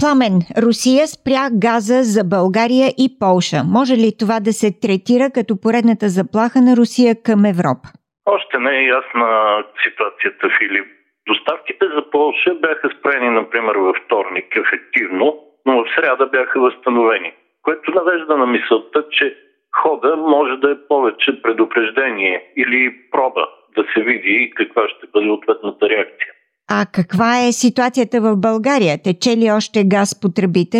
Пламен, Русия спря газа за България и Полша. Може ли това да се третира като поредната заплаха на Русия към Европа? Още не е ясна ситуацията, Филип. Доставките за Полша бяха спрени, например, във вторник ефективно, но в среда бяха възстановени, което навежда на мисълта, че хода може да е повече предупреждение или проба да се види каква ще бъде ответната реакция. А каква е ситуацията в България? Тече ли още газ по тръбите?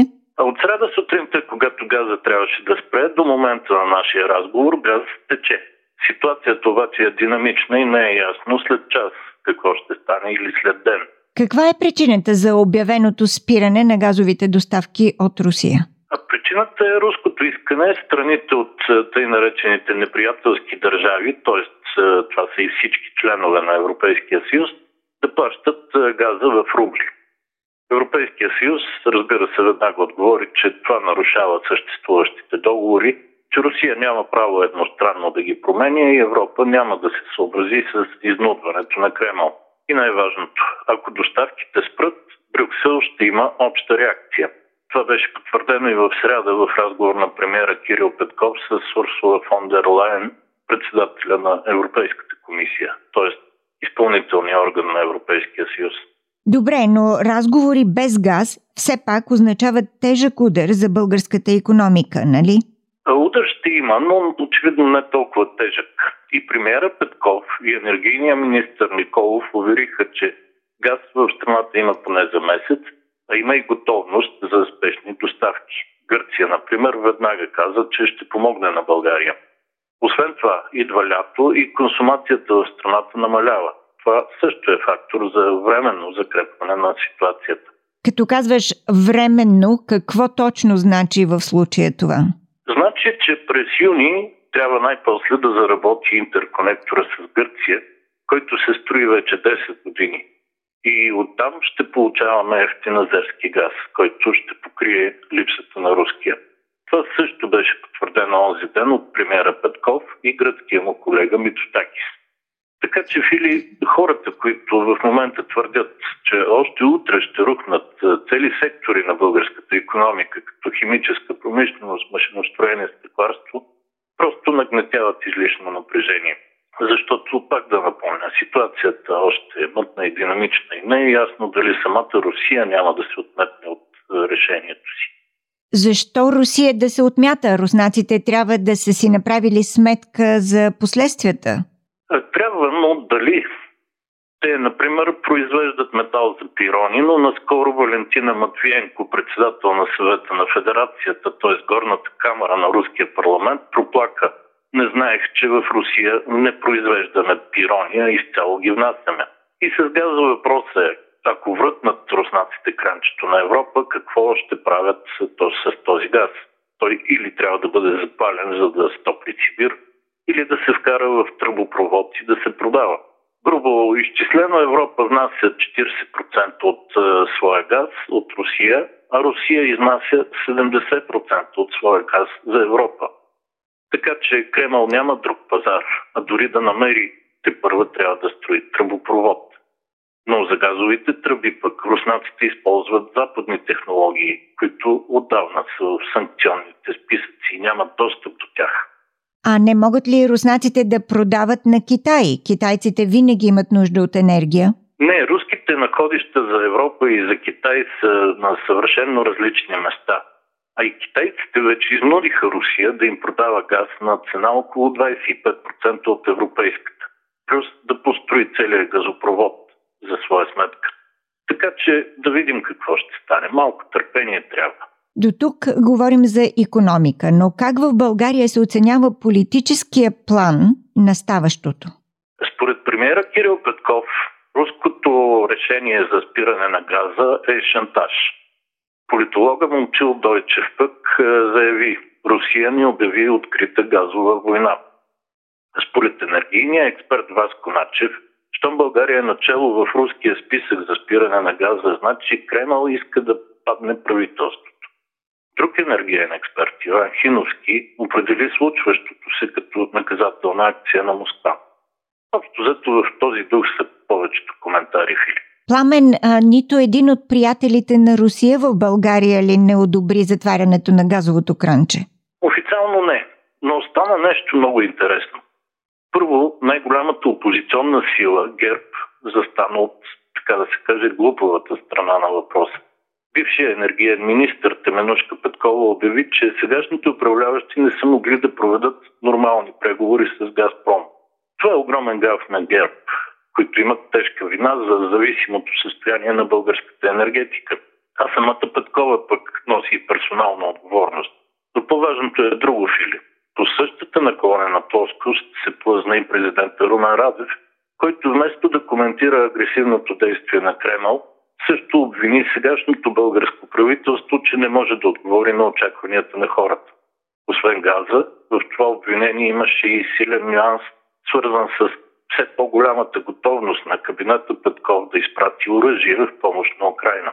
От среда сутринта, когато газа трябваше да спре, до момента на нашия разговор газ тече. Ситуацията обаче е динамична и не е ясно след час какво ще стане или след ден. Каква е причината за обявеното спиране на газовите доставки от Русия? А причината е руското искане страните от тъй наречените неприятелски държави, т.е. това са и всички членове на Европейския съюз, да плащат газа в рубли. Европейския съюз, разбира се, веднага отговори, че това нарушава съществуващите договори, че Русия няма право едностранно да ги променя и Европа няма да се съобрази с изнудването на Кремъл. И най-важното, ако доставките спрат, Брюксел ще има обща реакция. Това беше потвърдено и в среда в разговор на премьера Кирил Петков с Урсула фон дер Лайен, председателя на Европейската комисия, т.е. изпълнителния орган на Европейския съюз. Добре, но разговори без газ все пак означават тежък удар за българската економика, нали? Удар ще има, но очевидно не толкова тежък. И премиера Петков и енергийния министр Николов увериха, че газ в страната има поне за месец, а има и готовност за спешни доставки. Гърция, например, веднага каза, че ще помогне на България. Освен това, идва лято и консумацията в страната намалява. Това също е фактор за временно закрепване на ситуацията. Като казваш временно, какво точно значи в случая това? Значи, че през юни трябва най-после да заработи интерконектора с Гърция, който се строи вече 10 години. И оттам ще получаваме ефтин азерски газ, който ще покрие липсата на руския. Това също беше потвърдено онзи ден от премьера Петков и гръцкия му колега Митотакис. Така че, Фили, хората, които в момента твърдят, че още утре ще рухнат цели сектори на българската економика, като химическа промишленост, машиностроение, стекларство, просто нагнетяват излишно напрежение. Защото, пак да напомня, ситуацията още е мътна и динамична и не е ясно дали самата Русия няма да се отметне от решението си. Защо Русия да се отмята? Руснаците трябва да са си направили сметка за последствията. Дали? Те, например, произвеждат метал за пирони, но наскоро Валентина Матвиенко, председател на съвета на федерацията, т.е. горната камера на руския парламент, проплака. Не знаех, че в Русия не произвеждаме пирони, а изцяло ги внасяме. И с газа въпросът е, ако врътнат руснаците кранчето на Европа, какво ще правят с този газ? Той или трябва да бъде запален, за да стопли Сибир, или да се вкара в тръбопровод и да се продава. Грубо изчислено Европа внася 40% от е, своя газ от Русия, а Русия изнася 70% от своя газ за Европа. Така че Кремъл няма друг пазар, а дори да намери, те първа трябва да строи тръбопровод. Но за газовите тръби пък руснаците използват западни технологии, които отдавна са в санкционните списъци и нямат достъп до тях. А не могат ли руснаците да продават на Китай? Китайците винаги имат нужда от енергия. Не, руските находища за Европа и за Китай са на съвършенно различни места. А и китайците вече изнудиха Русия да им продава газ на цена около 25% от европейската. Плюс да построи целият газопровод за своя сметка. Така че да видим какво ще стане. Малко търпение трябва. До тук говорим за економика, но как в България се оценява политическия план на ставащото? Според премиера Кирил Петков, руското решение за спиране на газа е шантаж. Политолога Момчил Дойчев пък е, заяви, Русия ни обяви открита газова война. Според енергийния експерт Васко Начев, щом България е начало в руския списък за спиране на газа, значи Кремъл иска да падне правителството. Друг енергиен експерт, Иван Хиновски, определи случващото се като наказателна акция на Москва. Общо зато в този дух са повечето коментари, Филип. Пламен, а, нито един от приятелите на Русия в България ли не одобри затварянето на газовото кранче? Официално не, но остана нещо много интересно. Първо, най-голямата опозиционна сила, ГЕРБ, застана от, така да се каже, глупавата страна на въпроса. Бившият енергиен министр Теменушка Петкова обяви, че сегашните управляващи не са могли да проведат нормални преговори с Газпром. Това е огромен гаф на ГЕРБ, които имат тежка вина за зависимото състояние на българската енергетика. А самата Петкова пък носи персонална отговорност. Но по-важното е друго, Филип. По същата наклонена плоскост се плъзна и президента Румен Радев, който вместо да коментира агресивното действие на Кремъл, също обвини сегашното българско правителство, че не може да отговори на очакванията на хората. Освен газа, в това обвинение имаше и силен нюанс, свързан с все по-голямата готовност на кабинета Петков да изпрати оръжие в помощ на Украина.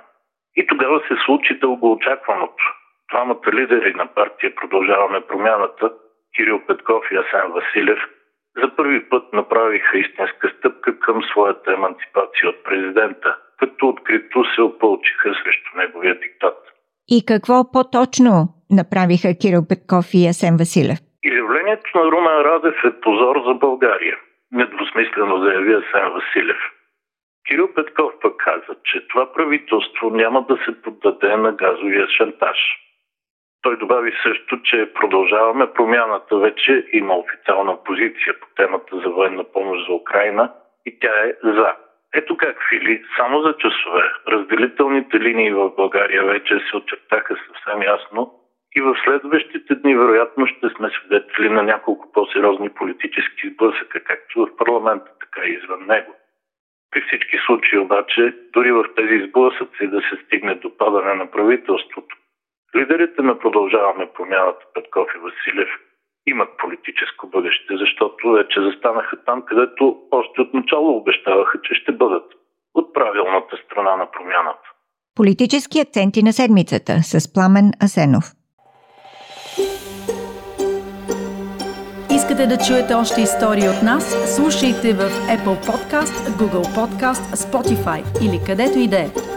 И тогава се случи дългоочакваното. Двамата лидери на партия Продължаваме промяната, Кирил Петков и Асен Василев, за първи път направиха истинска стъпка към своята емансипация от президента, като открито се опълчиха срещу неговия диктат. И какво по-точно направиха Кирил Петков и Асен Василев? Изявлението на Румен Радев е позор за България, недвусмислено заяви Асен Василев. Кирил Петков пък каза, че това правителство няма да се поддаде на газовия шантаж. Той добави също, че продължаваме промяната вече има официална позиция по темата за военна помощ за Украина и тя е за. Ето как, Фили, само за часове разделителните линии в България вече се очертаха съвсем ясно и в следващите дни вероятно ще сме свидетели на няколко по-сериозни политически сблъсъка, както в парламента, така и извън него. При всички случаи обаче, дори в тези сблъсъци да се стигне до падане на правителството, лидерите на продължаваме промяната Петков и Василев имат политическо защото вече застанаха там, където още от начало обещаваха, че ще бъдат от правилната страна на промяната. Политически акценти на седмицата с Пламен Асенов. Искате да чуете още истории от нас? Слушайте в Apple Podcast, Google Podcast, Spotify или където и да е.